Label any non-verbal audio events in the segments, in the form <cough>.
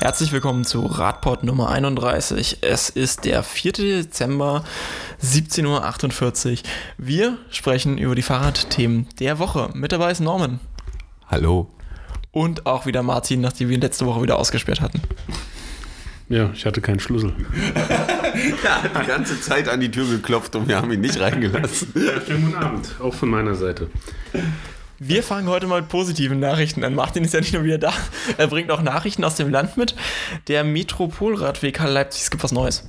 Herzlich willkommen zu Radport Nummer 31. Es ist der 4. Dezember, 17.48 Uhr. Wir sprechen über die Fahrradthemen der Woche. Mit dabei ist Norman. Hallo. Und auch wieder Martin, nachdem wir ihn letzte Woche wieder ausgesperrt hatten. Ja, ich hatte keinen Schlüssel. <laughs> er hat die ganze Zeit an die Tür geklopft und wir haben ihn nicht reingelassen. Ja, schönen guten Abend, auch von meiner Seite. Wir fangen heute mal mit positiven Nachrichten an. Martin ist ja nicht nur wieder da, er bringt auch Nachrichten aus dem Land mit. Der Metropolradweg Halle Leipzig, es gibt was Neues.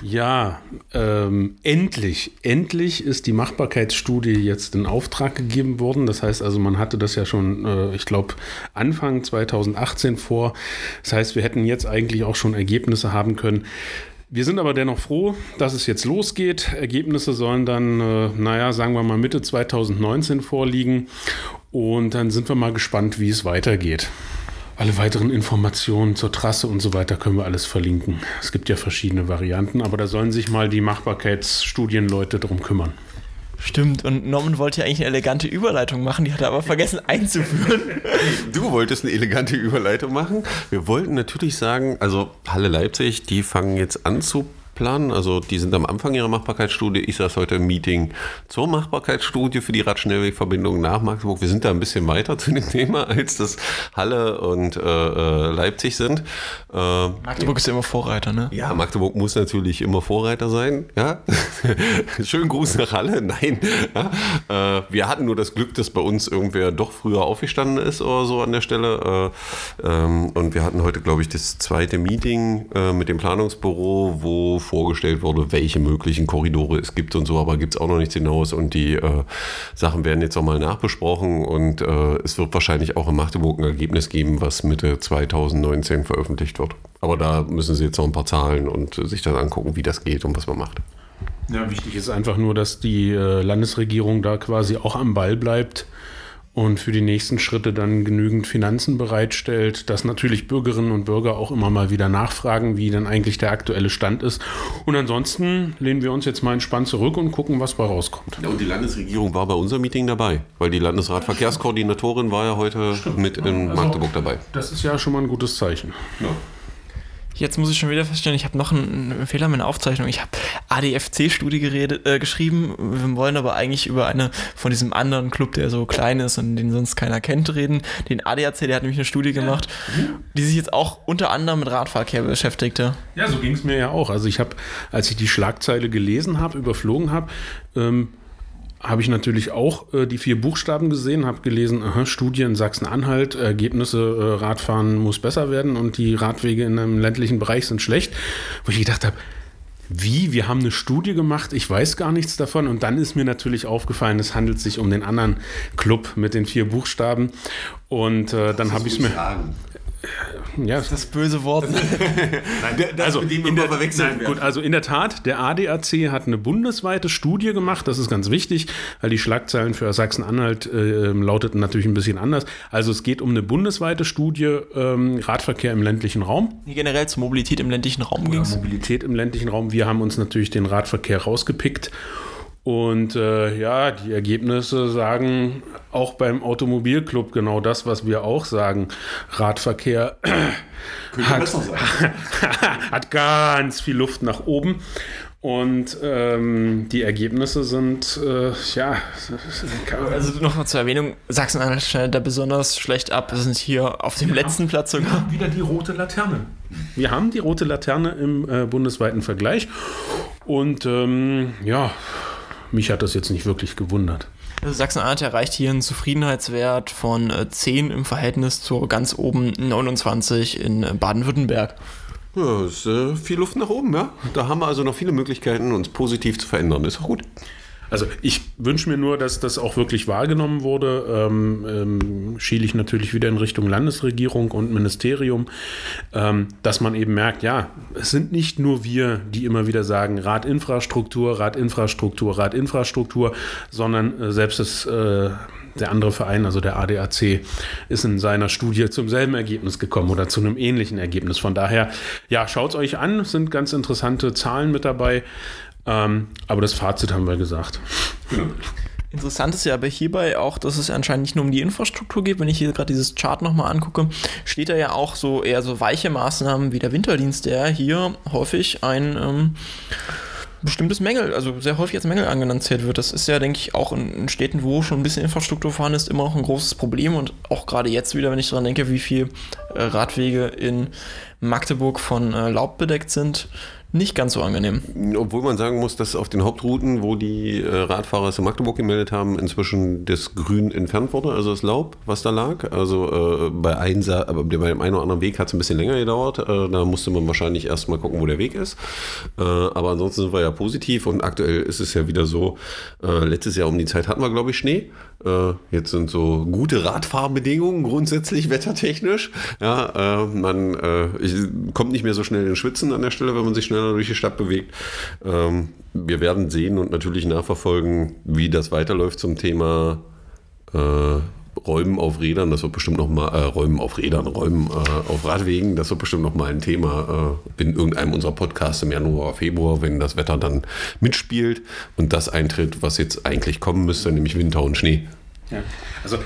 Ja, ähm, endlich, endlich ist die Machbarkeitsstudie jetzt in Auftrag gegeben worden. Das heißt also, man hatte das ja schon, äh, ich glaube, Anfang 2018 vor. Das heißt, wir hätten jetzt eigentlich auch schon Ergebnisse haben können. Wir sind aber dennoch froh, dass es jetzt losgeht. Ergebnisse sollen dann, äh, naja, sagen wir mal Mitte 2019 vorliegen. Und dann sind wir mal gespannt, wie es weitergeht. Alle weiteren Informationen zur Trasse und so weiter können wir alles verlinken. Es gibt ja verschiedene Varianten, aber da sollen sich mal die Machbarkeitsstudienleute drum kümmern. Stimmt, und Norman wollte ja eigentlich eine elegante Überleitung machen, die hat er aber vergessen einzuführen. Du wolltest eine elegante Überleitung machen. Wir wollten natürlich sagen, also Halle Leipzig, die fangen jetzt an zu planen. Also die sind am Anfang ihrer Machbarkeitsstudie. Ich saß heute im Meeting zur Machbarkeitsstudie für die Radschnellwegverbindung nach Magdeburg. Wir sind da ein bisschen weiter <laughs> zu dem Thema, als das Halle und äh, äh Leipzig sind. Äh, Magdeburg ist immer Vorreiter, ne? Ja, Magdeburg muss natürlich immer Vorreiter sein. Ja? <laughs> Schönen Gruß nach Halle. <laughs> Nein. Ja? Äh, wir hatten nur das Glück, dass bei uns irgendwer doch früher aufgestanden ist oder so an der Stelle. Äh, ähm, und wir hatten heute, glaube ich, das zweite Meeting äh, mit dem Planungsbüro, wo vorgestellt wurde, welche möglichen Korridore es gibt und so, aber gibt es auch noch nichts hinaus und die äh, Sachen werden jetzt nochmal nachbesprochen und äh, es wird wahrscheinlich auch in Magdeburg ein Ergebnis geben, was Mitte 2019 veröffentlicht wird. Aber da müssen Sie jetzt noch ein paar Zahlen und sich dann angucken, wie das geht und was man macht. Ja, wichtig ist einfach nur, dass die äh, Landesregierung da quasi auch am Ball bleibt und für die nächsten Schritte dann genügend Finanzen bereitstellt, dass natürlich Bürgerinnen und Bürger auch immer mal wieder nachfragen, wie denn eigentlich der aktuelle Stand ist. Und ansonsten lehnen wir uns jetzt mal entspannt zurück und gucken, was bei rauskommt. Ja, und die Landesregierung war bei unserem Meeting dabei, weil die Landesratverkehrskoordinatorin war ja heute Stimmt, mit in also, Magdeburg dabei. Das ist ja schon mal ein gutes Zeichen. Ja. Jetzt muss ich schon wieder feststellen, ich habe noch einen, einen, Fehler in meiner Aufzeichnung. Ich habe ADFC-Studie äh, geschrieben. Wir wollen aber eigentlich über eine von diesem anderen Club, der so klein ist und den sonst keiner kennt, reden. Den ADAC, der hat nämlich eine Studie gemacht, die sich jetzt auch unter anderem mit Radverkehr beschäftigte. Ja, so ging es mir ja auch. Also ich habe, als ich die Schlagzeile gelesen habe, überflogen habe, ähm, habe ich natürlich auch äh, die vier Buchstaben gesehen, habe gelesen, aha, Studie in Sachsen-Anhalt, Ergebnisse, äh, Radfahren muss besser werden und die Radwege in einem ländlichen Bereich sind schlecht. Wo ich gedacht habe, wie? Wir haben eine Studie gemacht, ich weiß gar nichts davon. Und dann ist mir natürlich aufgefallen, es handelt sich um den anderen Club mit den vier Buchstaben. Und äh, dann habe ich es mir. Sagen ja. Das böse Wort. <laughs> nein, das also, in der, nein, gut, also in der Tat, der ADAC hat eine bundesweite Studie gemacht. Das ist ganz wichtig, weil die Schlagzeilen für Sachsen-Anhalt äh, lauteten natürlich ein bisschen anders. Also es geht um eine bundesweite Studie ähm, Radverkehr im ländlichen Raum. Generell zur Mobilität im ländlichen Raum ging es. Mobilität im ländlichen Raum. Wir haben uns natürlich den Radverkehr rausgepickt und äh, ja, die Ergebnisse sagen auch beim Automobilclub genau das, was wir auch sagen. Radverkehr <clears throat> hat, <laughs> hat, ganz viel Luft nach oben. Und ähm, die Ergebnisse sind, äh, ja. <laughs> Also nochmal zur Erwähnung: Sachsen-Anhalt schneidet da besonders schlecht ab. Wir sind hier auf dem wir letzten haben, Platz sogar. Wir haben wieder die rote Laterne. Wir haben die rote Laterne im äh, bundesweiten Vergleich. Und ähm, ja, mich hat das jetzt nicht wirklich gewundert. Also Sachsen-Anhalt erreicht hier einen Zufriedenheitswert von 10 äh, im Verhältnis zu ganz oben 29 in äh, Baden-Württemberg. Ja, ist äh, viel Luft nach oben, ja. Da haben wir also noch viele Möglichkeiten, uns positiv zu verändern. Ist auch gut. Also ich wünsche mir nur, dass das auch wirklich wahrgenommen wurde. Ähm, ähm, schiele ich natürlich wieder in Richtung Landesregierung und Ministerium, ähm, dass man eben merkt, ja, es sind nicht nur wir, die immer wieder sagen, Radinfrastruktur, Radinfrastruktur, Radinfrastruktur, sondern äh, selbst das äh, der andere Verein, also der ADAC, ist in seiner Studie zum selben Ergebnis gekommen oder zu einem ähnlichen Ergebnis. Von daher, ja, schaut es euch an, sind ganz interessante Zahlen mit dabei. Ähm, aber das Fazit haben wir gesagt. Interessant ist ja aber hierbei auch, dass es anscheinend nicht nur um die Infrastruktur geht. Wenn ich hier gerade dieses Chart nochmal angucke, steht da ja auch so eher so weiche Maßnahmen wie der Winterdienst, der hier häufig ein ähm, bestimmtes Mängel, also sehr häufig als Mängel angenannt wird. Das ist ja, denke ich, auch in, in, Städten, wo schon ein bisschen Infrastruktur vorhanden ist, immer noch ein großes Problem. Und auch gerade jetzt wieder, wenn ich daran denke, wie viel äh, Radwege in Magdeburg von äh, Laub bedeckt sind, nicht ganz so angenehm. Obwohl man sagen muss, dass auf den Hauptrouten, wo die äh, Radfahrer es in Magdeburg gemeldet haben, inzwischen das Grün entfernt wurde, also das Laub, was da lag. Also äh, bei, Einsa bei dem einen oder anderen Weg hat es ein bisschen länger gedauert. Äh, da musste man wahrscheinlich erstmal gucken, wo der Weg ist. Äh, aber ansonsten sind wir ja positiv und aktuell ist es ja wieder so, äh, letztes Jahr um die Zeit hatten wir, glaube ich, Schnee. Äh, jetzt sind so gute Radfahrbedingungen grundsätzlich wettertechnisch. Ja, man kommt nicht mehr so schnell in Schwitzen an der Stelle, wenn man sich schnell schneller durch die Stadt bewegt. Ähm, wir werden sehen und natürlich nachverfolgen, wie das weiterläuft zum Thema äh, Räumen auf Rädern. Das wird bestimmt noch mal äh, Räumen auf Rädern, Räumen äh, auf Radwegen. Das wird bestimmt noch mal ein Thema äh, in irgendeinem unserer Podcasts im Januar, Februar, wenn das Wetter dann mitspielt und das eintritt, was jetzt eigentlich kommen müsste, nämlich Winter und Schnee. Ja, also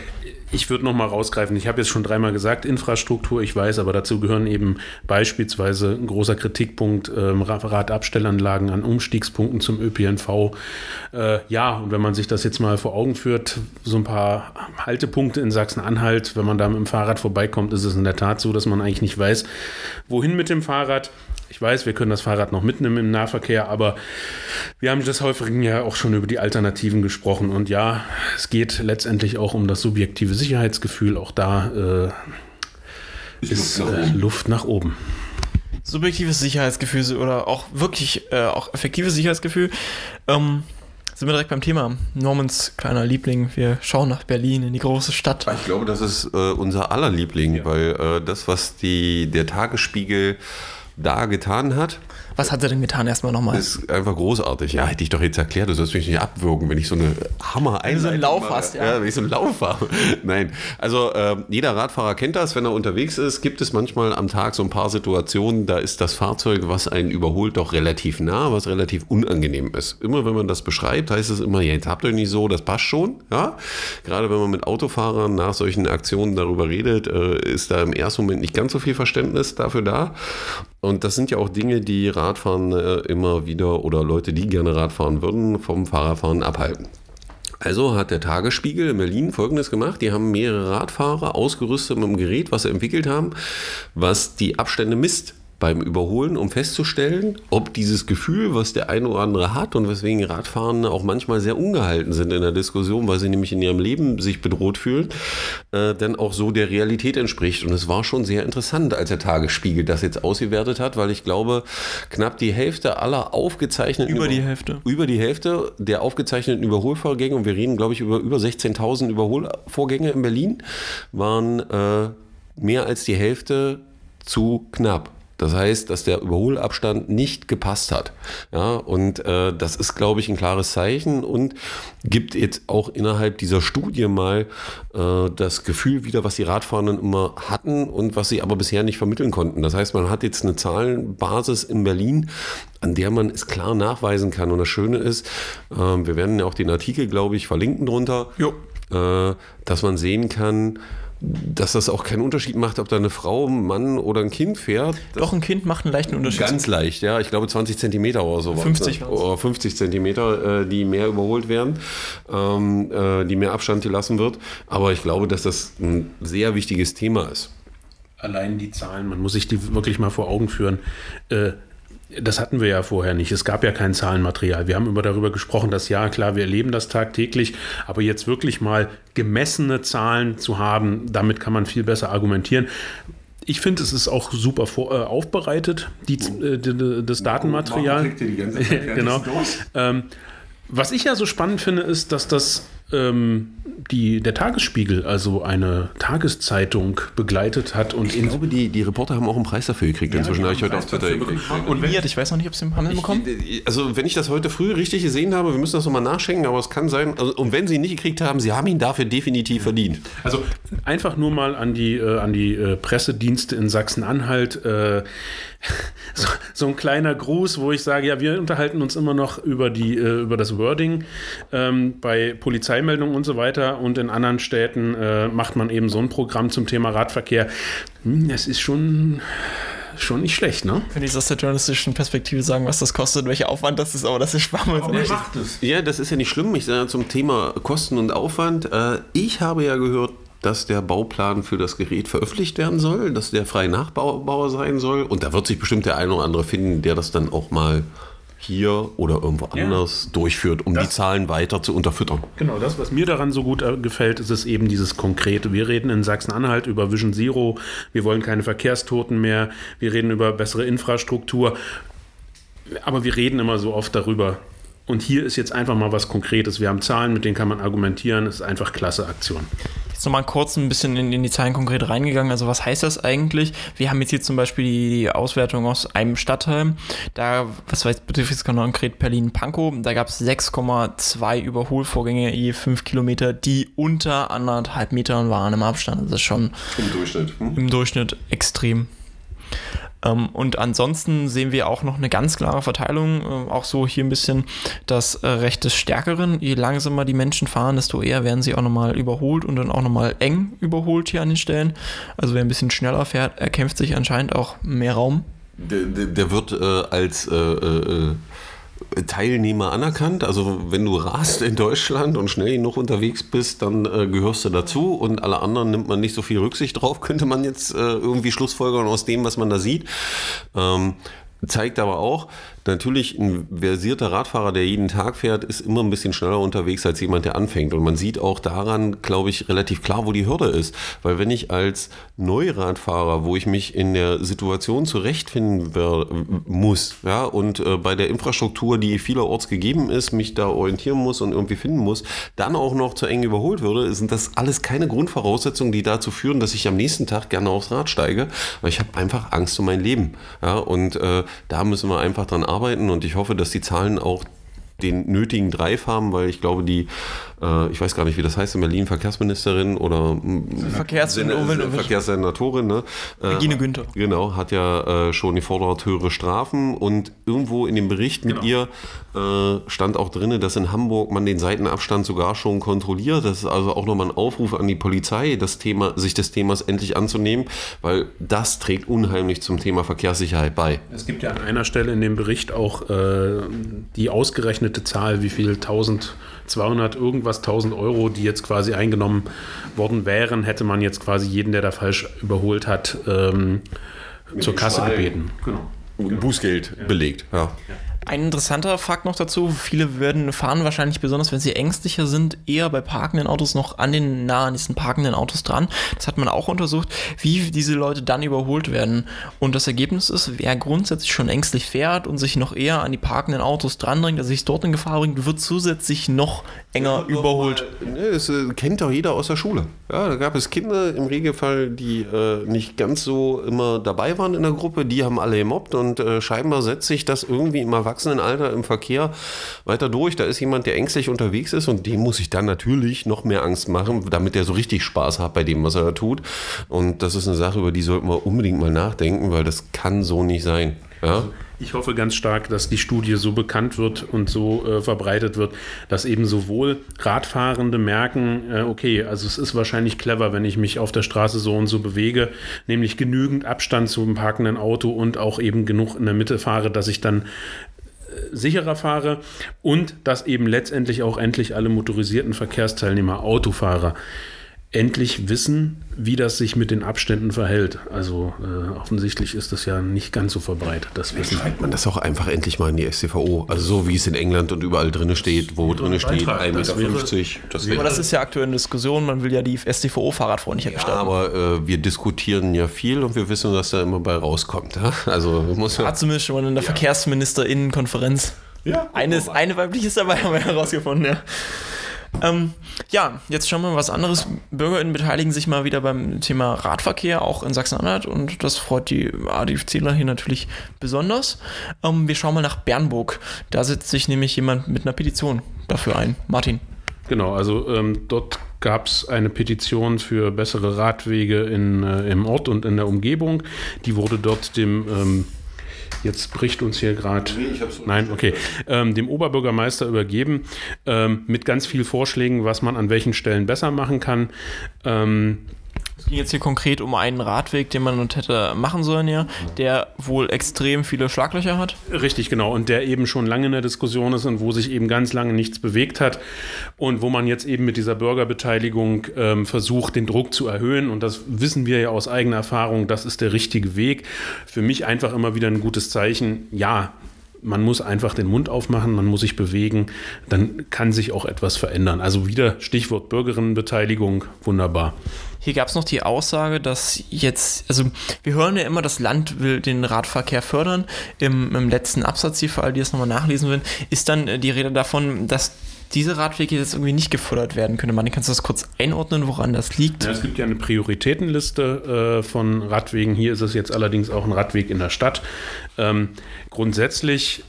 ich würde noch mal rausgreifen, ich habe jetzt schon dreimal gesagt, Infrastruktur, ich weiß, aber dazu gehören eben beispielsweise ein großer Kritikpunkt ähm, Radabstellanlagen an Umstiegspunkten zum ÖPNV. Äh, ja, und wenn man sich das jetzt mal vor Augen führt, so ein paar Haltepunkte in Sachsen-Anhalt, wenn man da mit dem Fahrrad vorbeikommt, ist es in der Tat so, dass man eigentlich nicht weiß, wohin mit dem Fahrrad. Ich weiß, wir können das Fahrrad noch mitnehmen im Nahverkehr, aber wir haben das häufig ja auch schon über die Alternativen gesprochen. Und ja, es geht letztendlich auch um das subjektive Sicherheitsgefühl. Auch da äh, ist Luft nach, äh, Luft nach oben. Subjektives Sicherheitsgefühl oder auch wirklich äh, auch effektives Sicherheitsgefühl. Ähm, sind wir direkt beim Thema. Normans kleiner Liebling. Wir schauen nach Berlin, in die große Stadt. Ich glaube, das ist äh, unser aller Liebling, ja. weil äh, das, was die, der Tagesspiegel da getan hat. Was hat er denn getan erstmal nochmal? Ist einfach großartig. Ja, hätte ich doch jetzt erklärt, du sollst mich nicht abwürgen, wenn ich so eine Hammer Wenn du so einen Lauf hast, ja. ja. Wenn ich so einen Lauf habe. <laughs> Nein. Also äh, jeder Radfahrer kennt das, wenn er unterwegs ist, gibt es manchmal am Tag so ein paar Situationen, da ist das Fahrzeug, was einen überholt, doch relativ nah, was relativ unangenehm ist. Immer wenn man das beschreibt, heißt es immer, ja, jetzt habt ihr nicht so, das passt schon. Ja? Gerade wenn man mit Autofahrern nach solchen Aktionen darüber redet, äh, ist da im ersten Moment nicht ganz so viel Verständnis dafür da. Und das sind ja auch Dinge, die Radfahren äh, immer wieder oder Leute, die gerne Radfahren würden, vom Fahrradfahren abhalten. Also hat der Tagesspiegel in Berlin Folgendes gemacht. Die haben mehrere Radfahrer ausgerüstet mit einem Gerät, was sie entwickelt haben, was die Abstände misst beim Überholen, um festzustellen, ob dieses Gefühl, was der eine oder andere hat und weswegen Radfahrende auch manchmal sehr ungehalten sind in der Diskussion, weil sie nämlich in ihrem Leben sich bedroht fühlen, äh, dann auch so der Realität entspricht. Und es war schon sehr interessant, als der Tagesspiegel das jetzt ausgewertet hat, weil ich glaube, knapp die Hälfte aller aufgezeichneten über die Hälfte über die Hälfte der aufgezeichneten Überholvorgänge und wir reden, glaube ich, über über 16.000 Überholvorgänge in Berlin waren äh, mehr als die Hälfte zu knapp. Das heißt, dass der Überholabstand nicht gepasst hat. Ja, und äh, das ist, glaube ich, ein klares Zeichen und gibt jetzt auch innerhalb dieser Studie mal äh, das Gefühl wieder, was die Radfahrenden immer hatten und was sie aber bisher nicht vermitteln konnten. Das heißt, man hat jetzt eine Zahlenbasis in Berlin, an der man es klar nachweisen kann. Und das Schöne ist, äh, wir werden ja auch den Artikel, glaube ich, verlinken drunter, äh, dass man sehen kann, dass das auch keinen Unterschied macht, ob da eine Frau, ein Mann oder ein Kind fährt. Doch, ein Kind macht einen leichten Unterschied. Ganz leicht, ja. Ich glaube 20 Zentimeter oder so. 50 ne? Oder 50 Zentimeter, äh, die mehr überholt werden, ähm, äh, die mehr Abstand gelassen wird. Aber ich glaube, dass das ein sehr wichtiges Thema ist. Allein die Zahlen, man muss sich die wirklich mal vor Augen führen. Äh, das hatten wir ja vorher nicht. Es gab ja kein Zahlenmaterial. Wir haben immer darüber gesprochen, dass ja, klar, wir erleben das tagtäglich, aber jetzt wirklich mal gemessene Zahlen zu haben, damit kann man viel besser argumentieren. Ich finde, es ist auch super vor, äh, aufbereitet, die, äh, die, das <laughs> Datenmaterial. genau. Ähm, was ich ja so spannend finde, ist, dass das ähm, die, der Tagesspiegel, also eine Tageszeitung, begleitet hat. Und ich glaube, die, die Reporter haben auch einen Preis dafür gekriegt. Ja, Inzwischen habe ich heute auf Twitter gekriegt. Und wie, ich weiß noch nicht, ob sie den Handel bekommen. Also, wenn ich das heute früh richtig gesehen habe, wir müssen das nochmal nachschenken, aber es kann sein, also, und wenn sie ihn nicht gekriegt haben, sie haben ihn dafür definitiv verdient. Also, einfach nur mal an die, äh, an die äh, Pressedienste in Sachsen-Anhalt. Äh, <laughs> so, so, ein kleiner Gruß, wo ich sage, ja, wir unterhalten uns immer noch über, die, äh, über das Wording ähm, bei Polizei Polizeimeldungen und so weiter. Und in anderen Städten äh, macht man eben so ein Programm zum Thema Radverkehr. Hm, das ist schon schon nicht schlecht, ne? Kann ich aus der journalistischen Perspektive sagen, was das kostet, welcher Aufwand das ist, aber das ist spannend. Aber macht es. Ja, das ist ja nicht schlimm. Ich sage zum Thema Kosten und Aufwand. Äh, ich habe ja gehört, dass der Bauplan für das Gerät veröffentlicht werden soll, dass der frei nachbaubar sein soll. Und da wird sich bestimmt der eine oder andere finden, der das dann auch mal hier oder irgendwo anders ja. durchführt, um das, die Zahlen weiter zu unterfüttern. Genau, das, was mir daran so gut äh, gefällt, ist es eben dieses Konkrete. Wir reden in Sachsen-Anhalt über Vision Zero, wir wollen keine Verkehrstoten mehr, wir reden über bessere Infrastruktur, aber wir reden immer so oft darüber. Und hier ist jetzt einfach mal was Konkretes. Wir haben Zahlen, mit denen kann man argumentieren. Es ist einfach klasse Aktion jetzt nochmal kurz ein bisschen in, in, die Zahlen konkret reingegangen. Also was heißt das eigentlich? Wir haben jetzt hier zum Beispiel die, Auswertung aus einem Stadtteil. Da, was weiß betrifft jetzt konkret Berlin-Pankow, da gab es 6,2 Überholvorgänge je 5 Kilometer, die unter anderthalb Metern waren im Abstand. Das ist schon im Durchschnitt, hm? im Durchschnitt extrem. Ähm, und ansonsten sehen wir auch noch eine ganz klare Verteilung, äh, auch so hier ein bisschen das äh, Recht des Stärkeren. Je langsamer die Menschen fahren, desto eher werden sie auch nochmal überholt und dann auch nochmal eng überholt hier an den Stellen. Also wer ein bisschen schneller fährt, erkämpft sich anscheinend auch mehr Raum. Der, der, wird äh, als äh, äh, Teilnehmer anerkannt. Also wenn du rast in Deutschland und schnell genug unterwegs bist, dann äh, gehörst du dazu und alle anderen nimmt man nicht so viel Rücksicht drauf, <laughs> könnte man jetzt äh, irgendwie schlussfolgern aus dem, was man da sieht. Ähm, zeigt aber auch, natürlich ein versierter Radfahrer, der jeden Tag fährt, ist immer ein bisschen schneller unterwegs als jemand, der anfängt. Und man sieht auch daran, glaube ich, relativ klar, wo die Hürde ist. Weil wenn ich als Neuradfahrer, wo ich mich in der Situation zurechtfinden muss, ja, und äh, bei der Infrastruktur, die vielerorts gegeben ist, mich da orientieren muss und irgendwie finden muss, dann auch noch zu eng überholt würde, sind das alles keine Grundvoraussetzungen, die dazu führen, dass ich am nächsten Tag gerne aufs Rad steige, weil ich habe einfach Angst um mein Leben. Ja, und äh, da müssen wir einfach dran arbeiten arbeiten und ich hoffe, dass die Zahlen auch den nötigen Drive haben, weil ich glaube, die äh, ich weiß gar nicht, wie das heißt in Berlin, Verkehrsministerin oder Verkehrssenatorin, Verkehrssenatorin ne? Äh, Regine Günther. Genau, hat ja äh, schon gefordert höhere Strafen und irgendwo in dem Bericht mit genau. ihr stand auch drin, dass in Hamburg man den Seitenabstand sogar schon kontrolliert. Das ist also auch nochmal ein Aufruf an die Polizei, das Thema, sich des Themas endlich anzunehmen, weil das trägt unheimlich zum Thema Verkehrssicherheit bei. Es gibt ja an einer Stelle in dem Bericht auch äh, die ausgerechnete Zahl, wie viel 1200 irgendwas irgendwas 1000 Euro, die jetzt quasi eingenommen worden wären, hätte man jetzt quasi jeden, der da falsch überholt hat, ähm, zur Kasse gebeten. Genau. Bußgeld ja. belegt, ja. Ein interessanter Fakt noch dazu, viele werden fahren wahrscheinlich besonders, wenn sie ängstlicher sind, eher bei parkenden Autos noch an den nah an diesen parkenden Autos dran. Das hat man auch untersucht, wie diese Leute dann überholt werden. Und das Ergebnis ist, wer grundsätzlich schon ängstlich fährt und sich noch eher an die parkenden Autos drandringt, also sich dort in Gefahr bringt, wird zusätzlich noch enger ja, überholt. Ne, das äh, kennt doch jeder aus der Schule. Ja, da gab es Kinder im Regelfall, die äh, nicht ganz so immer dabei waren in der Gruppe, die haben alle gemobbt und äh, scheinbar setzt sich das irgendwie im Erwachsenen Erwachsenenalter im Verkehr weiter durch. Da ist jemand, der ängstlich unterwegs ist und dem muss ich dann natürlich noch mehr Angst machen, damit er so richtig Spaß hat bei dem, was er da tut. Und das ist eine Sache, über die sollten wir unbedingt mal nachdenken, weil das kann so nicht sein. Ja? Ich hoffe ganz stark, dass die Studie so bekannt wird und so äh, verbreitet wird, dass eben sowohl Radfahrende merken, äh, okay, also es ist wahrscheinlich clever, wenn ich mich auf der Straße so und so bewege, nämlich genügend Abstand zum parkenden Auto und auch eben genug in der Mitte fahre, dass ich dann sicherer fahre und dass eben letztendlich auch endlich alle motorisierten Verkehrsteilnehmer, Autofahrer, endlich wissen, wie das sich mit den Abständen verhält. Also äh, offensichtlich ist das ja nicht ganz so verbreitet. Das Wissen. Schreibt man das auch einfach endlich mal in die STVO. Also so wie es in England und überall drin steht, wo drin steht 1,50 Meter. Das, aber das ist ja aktuell eine Diskussion, man will ja die STVO fahrradfreundlicher ja, gestalten. aber äh, wir diskutieren ja viel und wir wissen, was da immer bei rauskommt. Ja? <laughs> Also muss ja, zumindest schon mal in der ja. Verkehrsministerinnenkonferenz. Ja, eine, eine weibliche ist dabei, haben wir herausgefunden, ja. Ähm, ja, jetzt schauen wir mal was anderes. BürgerInnen beteiligen sich mal wieder beim Thema Radverkehr, auch in Sachsen-Anhalt, und das freut die ADFCler hier natürlich besonders. Ähm, wir schauen mal nach Bernburg. Da setzt sich nämlich jemand mit einer Petition dafür ein. Martin. Genau, also ähm, dort gab es eine Petition für bessere Radwege in, äh, im Ort und in der Umgebung. Die wurde dort dem ähm, jetzt bricht uns hier gerade. Nein, okay. Ähm, dem Oberbürgermeister übergeben ähm, mit ganz vielen Vorschlägen, was man an welchen Stellen besser machen kann. Ähm, es ging jetzt hier konkret um einen Radweg, den man hätte machen sollen, ja, der wohl extrem viele Schlaglöcher hat. Richtig, genau. Und der eben schon lange in der Diskussion ist und wo sich eben ganz lange nichts bewegt hat. Und wo man jetzt eben mit dieser Bürgerbeteiligung ähm, versucht, den Druck zu erhöhen. Und das wissen wir ja aus eigener Erfahrung, das ist der richtige Weg. Für mich einfach immer wieder ein gutes Zeichen. Ja, man muss einfach den Mund aufmachen, man muss sich bewegen, dann kann sich auch etwas verändern. Also wieder Stichwort Bürgerinnenbeteiligung, wunderbar. Hier gab es noch die Aussage, dass jetzt, also wir hören ja immer, das Land will den Radverkehr fördern. Im, im letzten Absatz hier, für all die es nochmal nachlesen wollen, ist dann äh, die Rede davon, dass diese Radwege jetzt irgendwie nicht gefördert werden können. Man kannst du das kurz einordnen, woran das liegt? Ja, es gibt ja eine Prioritätenliste äh, von Radwegen. Hier ist es jetzt allerdings auch ein Radweg in der Stadt. Ähm, grundsätzlich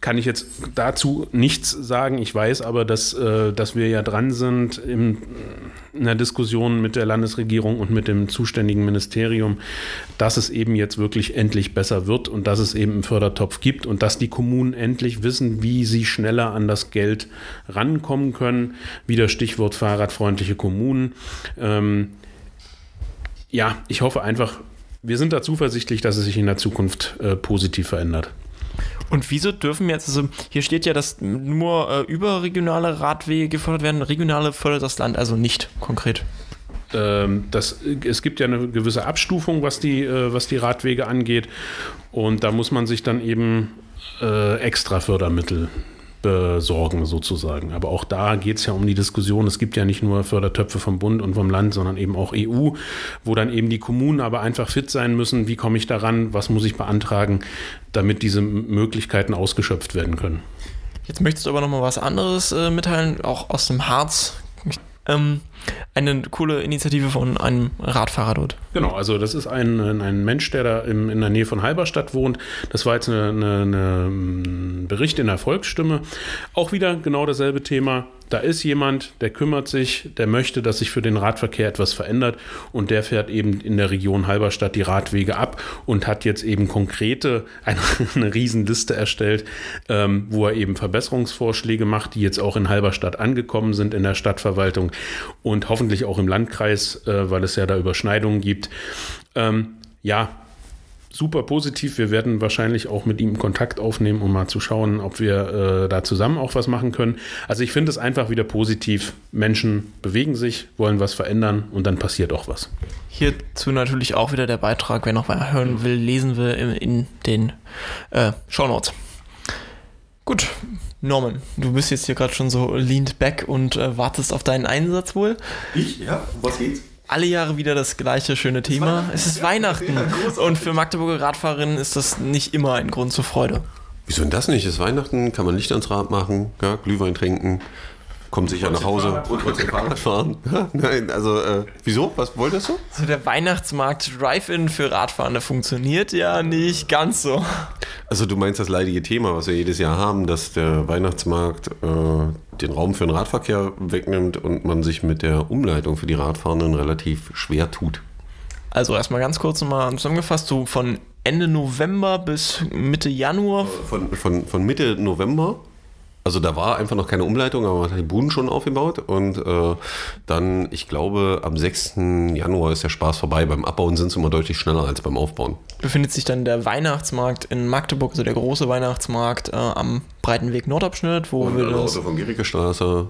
kann ich jetzt dazu nichts sagen. Ich weiß aber, dass, äh, dass wir ja dran sind in der Diskussion mit der Landesregierung und mit dem zuständigen Ministerium, dass es eben jetzt wirklich endlich besser wird und dass es eben einen Fördertopf gibt und dass die Kommunen endlich wissen, wie sie schneller an das Geld rankommen können. Wieder Stichwort fahrradfreundliche Kommunen. Ähm, ja, ich hoffe einfach, wir sind da zuversichtlich, dass es sich in der Zukunft äh, positiv verändert. Und wieso dürfen jetzt, also hier steht ja, dass nur äh, überregionale Radwege gefördert werden, regionale fördert das Land also nicht konkret. Ähm, das, es gibt ja eine gewisse Abstufung, was die, äh, was die Radwege angeht. Und da muss man sich dann eben äh, extra Fördermittel besorgen sozusagen. Aber auch da geht es ja um die Diskussion. Es gibt ja nicht nur Fördertöpfe vom Bund und vom Land, sondern eben auch EU, wo dann eben die Kommunen aber einfach fit sein müssen. Wie komme ich daran? Was muss ich beantragen, damit diese Möglichkeiten ausgeschöpft werden können? Jetzt möchtest du aber noch mal was anderes äh, mitteilen, auch aus dem Harz. Ähm, eine coole Initiative von einem Radfahrer dort. Genau, also das ist ein, ein Mensch, der da im, in der Nähe von Halberstadt wohnt. Das war jetzt ein eine Bericht in der Volksstimme. Auch wieder genau dasselbe Thema da ist jemand, der kümmert sich, der möchte, dass sich für den Radverkehr etwas verändert und der fährt eben in der Region Halberstadt die Radwege ab und hat jetzt eben konkrete, <laughs> eine, eine Riesenliste erstellt, ähm, wo er eben Verbesserungsvorschläge macht, die jetzt auch in Halberstadt angekommen sind in der Stadtverwaltung und hoffentlich auch im Landkreis, äh, weil es ja da Überschneidungen gibt. Ähm, ja, super positiv. Wir werden wahrscheinlich auch mit ihm Kontakt aufnehmen, um mal zu schauen, ob wir äh, da zusammen auch was machen können. Also ich finde es einfach wieder positiv. Menschen bewegen sich, wollen was verändern und dann passiert auch was. Hierzu natürlich auch wieder der Beitrag, wer noch mal hören will, lesen wir in, in den äh, Shownotes. Gut, Norman, du bist jetzt hier gerade schon so leaned back und äh, wartest auf deinen Einsatz wohl. Ich? Ja, was geht's? alle Jahre wieder das gleiche schöne Thema. Es ist Weihnachten. Und für Magdeburger Radfahrerinnen ist das nicht immer ein Grund zur Freude. Wieso denn das nicht? Es ist Weihnachten, kann man Licht ans Rad machen, ja, Glühwein trinken, kommt sicher nach Hause und trotzdem Fahrrad fahren. Nein, also äh, wieso? Was wolltest du? So der Weihnachtsmarkt Drive-In für Radfahrende funktioniert ja nicht ganz so. Also du meinst das leidige Thema, was wir jedes Jahr haben, dass der Weihnachtsmarkt äh, den Raum für den Radverkehr wegnimmt und man sich mit der Umleitung für die Radfahrenden relativ schwer tut. Also erstmal ganz kurz nochmal zusammengefasst, so von Ende November bis Mitte Januar. Von, von, von Mitte November also da war einfach noch keine Umleitung, aber man hat die Buden schon aufgebaut und äh, dann, ich glaube, am 6. Januar ist der Spaß vorbei. Beim Abbauen sind sie immer deutlich schneller als beim Aufbauen. Befindet sich dann der Weihnachtsmarkt in Magdeburg, also der große Weihnachtsmarkt äh, am Breitenweg Nordabschnitt, wo und wir ein das... Auto von Gericke Straße.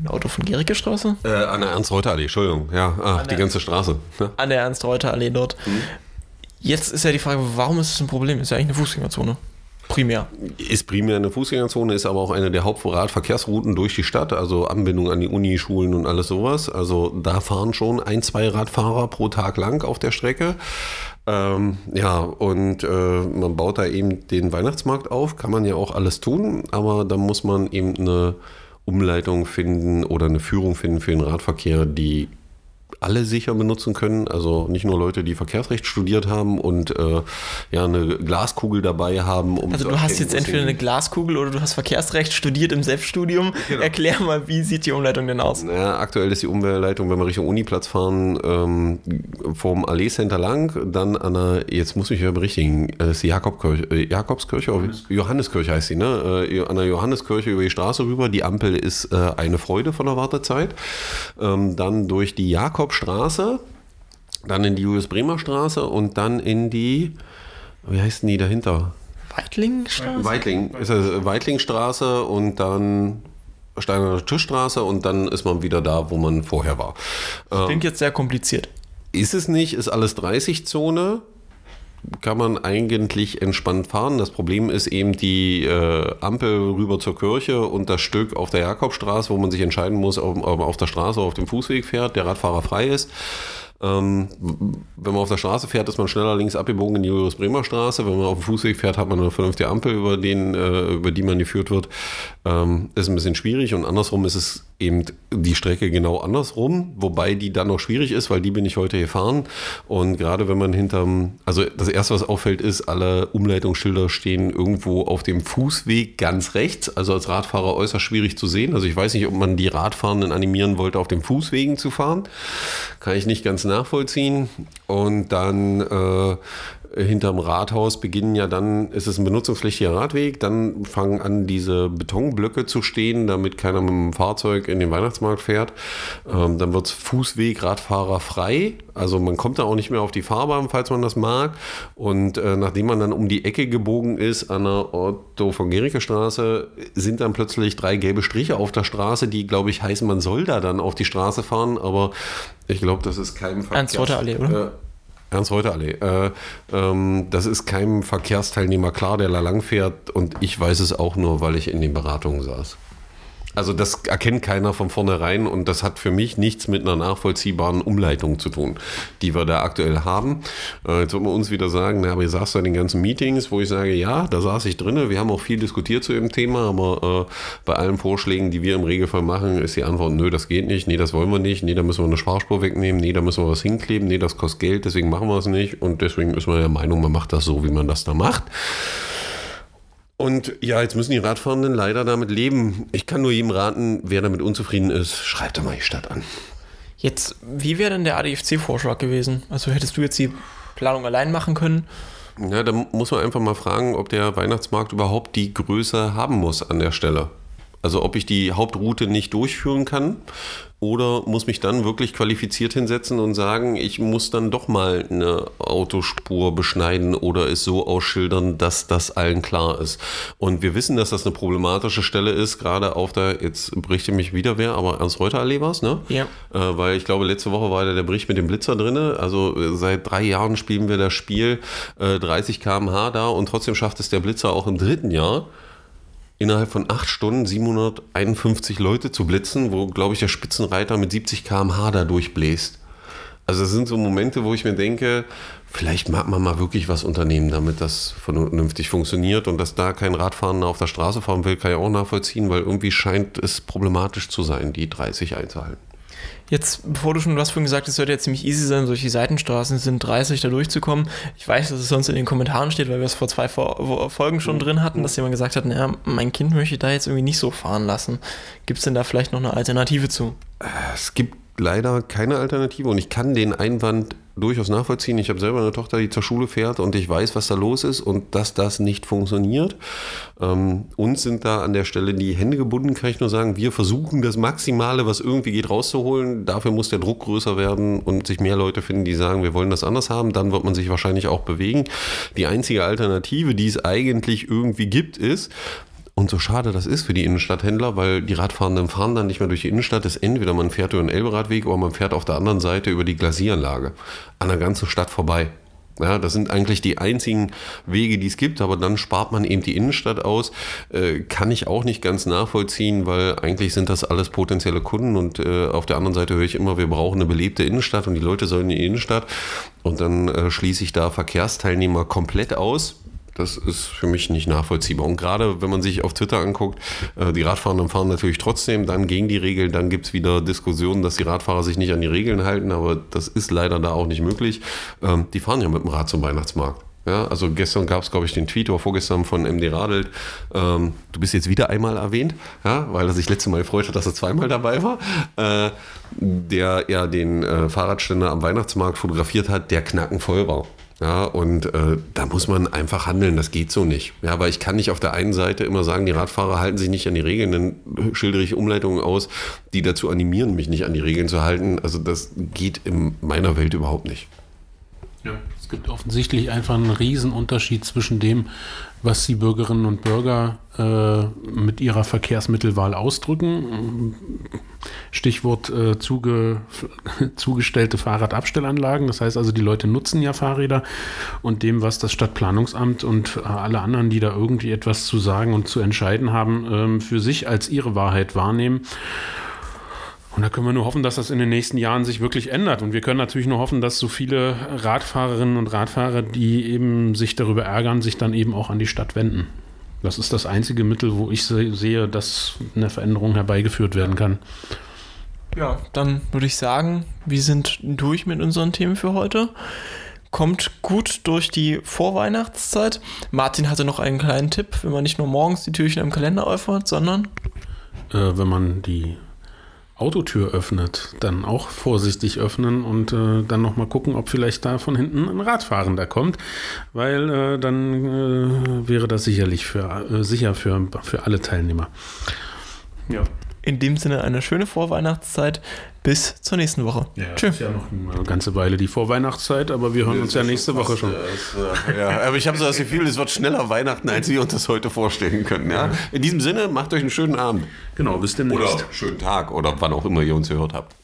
Ein Auto von Gericke Straße? Äh, an der Ernst-Reuter-Allee, Entschuldigung. Ja, ach, die ganze Straße. Ne? An der Ernst-Reuter-Allee dort. Jetzt ist ja die Frage, warum ist es ein Problem? Ist ja eigentlich eine Fußgängerzone. Primär. Ist primär eine Fußgängerzone, ist aber auch eine der Hauptradverkehrsrouten durch die Stadt, also Anbindung an die Uni, Schulen und alles sowas. Also da fahren schon ein, zwei Radfahrer pro Tag lang auf der Strecke. Ähm, ja, und äh, man baut da eben den Weihnachtsmarkt auf, kann man ja auch alles tun, aber da muss man eben eine Umleitung finden oder eine Führung finden für den Radverkehr, die alle sicher benutzen können. Also nicht nur Leute, die Verkehrsrecht studiert haben und äh, ja eine Glaskugel dabei haben. Um also du hast jetzt entweder eine Glaskugel oder du hast Verkehrsrecht studiert im Selbststudium. Genau. Erklär mal, wie sieht die Umleitung denn aus? Ja, aktuell ist die Umleitung, wenn wir Richtung Uniplatz fahren, ähm, vom Allee Center lang, dann an der, jetzt muss ich ja berichtigen, das ist die Jakobkirche, äh, Jakobskirche, Johannes. Johanneskirche heißt sie, ne? Äh, an der Johanneskirche über die Straße rüber. Die Ampel ist äh, eine Freude von der Wartezeit. Ähm, dann durch die Jakob Straße, dann in die Julius Bremer Straße und dann in die, wie heißt denn die dahinter? Weitlingstraße? Weitling, ist das Weitlingstraße und dann Steiner Tischstraße und dann ist man wieder da, wo man vorher war. Klingt ähm, jetzt sehr kompliziert. Ist es nicht, ist alles 30-Zone kann man eigentlich entspannt fahren. Das Problem ist eben die äh, Ampel rüber zur Kirche und das Stück auf der Jakobstraße, wo man sich entscheiden muss, ob man auf der Straße oder auf dem Fußweg fährt, der Radfahrer frei ist. Ähm, wenn man auf der Straße fährt, ist man schneller links abgebogen in die Julius-Bremer Straße. Wenn man auf dem Fußweg fährt, hat man eine vernünftige Ampel, über, den, äh, über die man geführt wird. Ähm, ist ein bisschen schwierig und andersrum ist es eben die Strecke genau andersrum, wobei die dann noch schwierig ist, weil die bin ich heute gefahren. Und gerade wenn man hinterm, also das erste, was auffällt, ist, alle Umleitungsschilder stehen irgendwo auf dem Fußweg ganz rechts, also als Radfahrer äußerst schwierig zu sehen. Also ich weiß nicht, ob man die Radfahrenden animieren wollte, auf den Fußwegen zu fahren. Kann ich nicht ganz nachvollziehen. Und dann äh, hinterm Rathaus beginnen ja dann, ist es ein benutzungspflichtiger Radweg, dann fangen an, diese Betonblöcke zu stehen, damit keiner mit dem Fahrzeug in den Weihnachtsmarkt fährt. Ähm, dann wird es Fußweg, Radfahrer frei. Also man kommt da auch nicht mehr auf die Fahrbahn, falls man das mag. Und äh, nachdem man dann um die Ecke gebogen ist an der Otto von Gericke Straße, sind dann plötzlich drei gelbe Striche auf der Straße, die, glaube ich, heißen, man soll da dann auf die Straße fahren. Aber ich glaube, das ist kein Verkehr. Ernst-Allee, oder? Äh, Ernst-Reuter-Allee. Äh, ähm, das ist keinem Verkehrsteilnehmer klar, der da lang fährt und ich weiß es auch nur, weil ich in den Beratungen saß. Also das erkennt keiner von vornherein und das hat für mich nichts mit einer nachvollziehbaren Umleitung zu tun, die wir da aktuell haben. Äh, jetzt wird man uns wieder sagen, na, aber ihr saßt da in den ganzen Meetings, wo ich sage, ja, da saß ich drinne. Wir haben auch viel diskutiert zu dem Thema, aber äh, bei allen Vorschlägen, die wir im Regelfall machen, ist die Antwort, nö, das geht nicht, nee, das wollen wir nicht, nee, da müssen wir eine Sparspur wegnehmen, nee, da müssen wir was hinkleben, nee, das kostet Geld, deswegen machen wir es nicht und deswegen ist man der Meinung, man macht das so, wie man das da macht. Und ja, jetzt müssen die Radfahrenden leider damit leben. Ich kann nur jedem raten, wer damit unzufrieden ist, schreibt doch mal die Stadt an. Jetzt, wie wäre denn der ADFC-Vorschlag gewesen? Also hättest du jetzt die Planung allein machen können? Ja, da muss man einfach mal fragen, ob der Weihnachtsmarkt überhaupt die Größe haben muss an der Stelle. Also ob ich die Hauptroute nicht durchführen kann oder muss mich dann wirklich qualifiziert hinsetzen und sagen, ich muss dann doch mal eine Autospur beschneiden oder es so ausschildern, dass das allen klar ist. Und wir wissen, dass das eine problematische Stelle ist, gerade auf der, jetzt berichte mich wieder wer, aber Ernst-Reuter-Allee war es, ne? Ja. Äh, weil ich glaube, letzte Woche war da der Bericht mit dem Blitzer drin. Also äh, seit drei Jahren spielen wir das Spiel äh, 30 km/h da und trotzdem schafft es der Blitzer auch im dritten Jahr innerhalb von acht Stunden 751 Leute zu blitzen, wo, glaube ich, der Spitzenreiter mit 70 km/h da durchbläst. Also das sind so Momente, wo ich mir denke, vielleicht mag man mal wirklich was unternehmen, damit das vernünftig funktioniert und dass da kein Radfahrender auf der Straße fahren will, kann ich auch nachvollziehen, weil irgendwie scheint es problematisch zu sein, die 30 einzuhalten. Jetzt, bevor du schon, hast vorhin gesagt, es sollte ja ziemlich easy sein, solche Seitenstraßen sind 30 da durchzukommen. Ich weiß, dass es sonst in den Kommentaren steht, weil wir es vor zwei Folgen schon drin hatten, dass jemand gesagt hat, naja, mein Kind möchte ich da jetzt irgendwie nicht so fahren lassen. Gibt es denn da vielleicht noch eine Alternative zu? Es gibt leider keine Alternative und ich kann den Einwand durchaus nachvollziehen. Ich habe selber eine Tochter, die zur Schule fährt und ich weiß, was da los ist und dass das nicht funktioniert. Ähm, uns sind da an der Stelle die Hände gebunden, kann ich nur sagen. Wir versuchen das Maximale, was irgendwie geht, rauszuholen. Dafür muss der Druck größer werden und sich mehr Leute finden, die sagen, wir wollen das anders haben. Dann wird man sich wahrscheinlich auch bewegen. Die einzige Alternative, die es eigentlich irgendwie gibt, ist, und so schade das ist für die Innenstadthändler, weil die Radfahrenden fahren dann nicht mehr durch die Innenstadt. Das ist entweder man fährt über den Elberadweg oder man fährt auf der anderen Seite über die Glasieranlage an der ganzen Stadt vorbei. Ja, das sind eigentlich die einzigen Wege, die es gibt, aber dann spart man eben die Innenstadt aus. Äh, kann ich auch nicht ganz nachvollziehen, weil eigentlich sind das alles potenzielle Kunden und äh, auf der anderen Seite höre ich immer, wir brauchen eine belebte Innenstadt und die Leute sollen in die Innenstadt und dann äh, schließe ich da Verkehrsteilnehmer komplett aus Das ist für mich nicht nachvollziehbar. Und gerade wenn man sich auf Twitter anguckt, äh, die Radfahrenden fahren natürlich trotzdem dann gegen die Regeln. Dann gibt es wieder Diskussionen, dass die Radfahrer sich nicht an die Regeln halten. Aber das ist leider da auch nicht möglich. Ähm, die fahren ja mit dem Rad zum Weihnachtsmarkt. Ja, also gestern gab es, glaube ich, den Tweet oder vorgestern von MD Radelt. Ähm, du bist jetzt wieder einmal erwähnt, ja, weil er sich letztes Mal gefreut hat, dass er zweimal dabei war. Äh, der ja den äh, Fahrradständer am Weihnachtsmarkt fotografiert hat, der knackenvoll war. Ja, und äh, da muss man einfach handeln, das geht so nicht. Ja, weil ich kann nicht auf der einen Seite immer sagen, die Radfahrer halten sich nicht an die Regeln, dann schildere ich Umleitungen aus, die dazu animieren, mich nicht an die Regeln zu halten. Also das geht in meiner Welt überhaupt nicht. Ja. Es gibt offensichtlich einfach einen Riesenunterschied zwischen dem, was die Bürgerinnen und Bürger äh, mit ihrer Verkehrsmittelwahl ausdrücken. Stichwort äh, zuge, <laughs> zugestellte Fahrradabstellanlagen. Das heißt also, die Leute nutzen ja Fahrräder und dem, was das Stadtplanungsamt und äh, alle anderen, die da irgendwie etwas zu sagen und zu entscheiden haben, ähm, für sich als ihre Wahrheit wahrnehmen. Und da können wir nur hoffen, dass das in den nächsten Jahren sich wirklich ändert. Und wir können natürlich nur hoffen, dass so viele Radfahrerinnen und Radfahrer, die eben sich darüber ärgern, sich dann eben auch an die Stadt wenden. Das ist das einzige Mittel, wo ich sehe, dass eine Veränderung herbeigeführt werden kann. Ja, dann würde ich sagen, wir sind durch mit unseren Themen für heute. Kommt gut durch die Vorweihnachtszeit. Martin hatte noch einen kleinen Tipp, wenn man nicht nur morgens die Türchen im Kalender öffnet, sondern äh, wenn man die Autotür öffnet, dann auch vorsichtig öffnen und äh, dann nochmal gucken, ob vielleicht da von hinten ein Radfahrender kommt, weil äh, dann äh, wäre das sicherlich für, äh, sicher für, für alle Teilnehmer. Ja. In dem Sinne eine schöne Vorweihnachtszeit. Bis zur nächsten Woche. Ja, Tschüss. Ist ja noch eine ganze Weile die Vorweihnachtszeit, aber wir hören ja, uns ja nächste Woche schon. Ist, äh, ja, aber ich habe so das Gefühl, es wird schneller Weihnachten, als wir uns das heute vorstellen können. Ja? In diesem Sinne, macht euch einen schönen Abend. Genau, bis demnächst. Oder schönen Tag oder wann auch immer ihr uns gehört habt.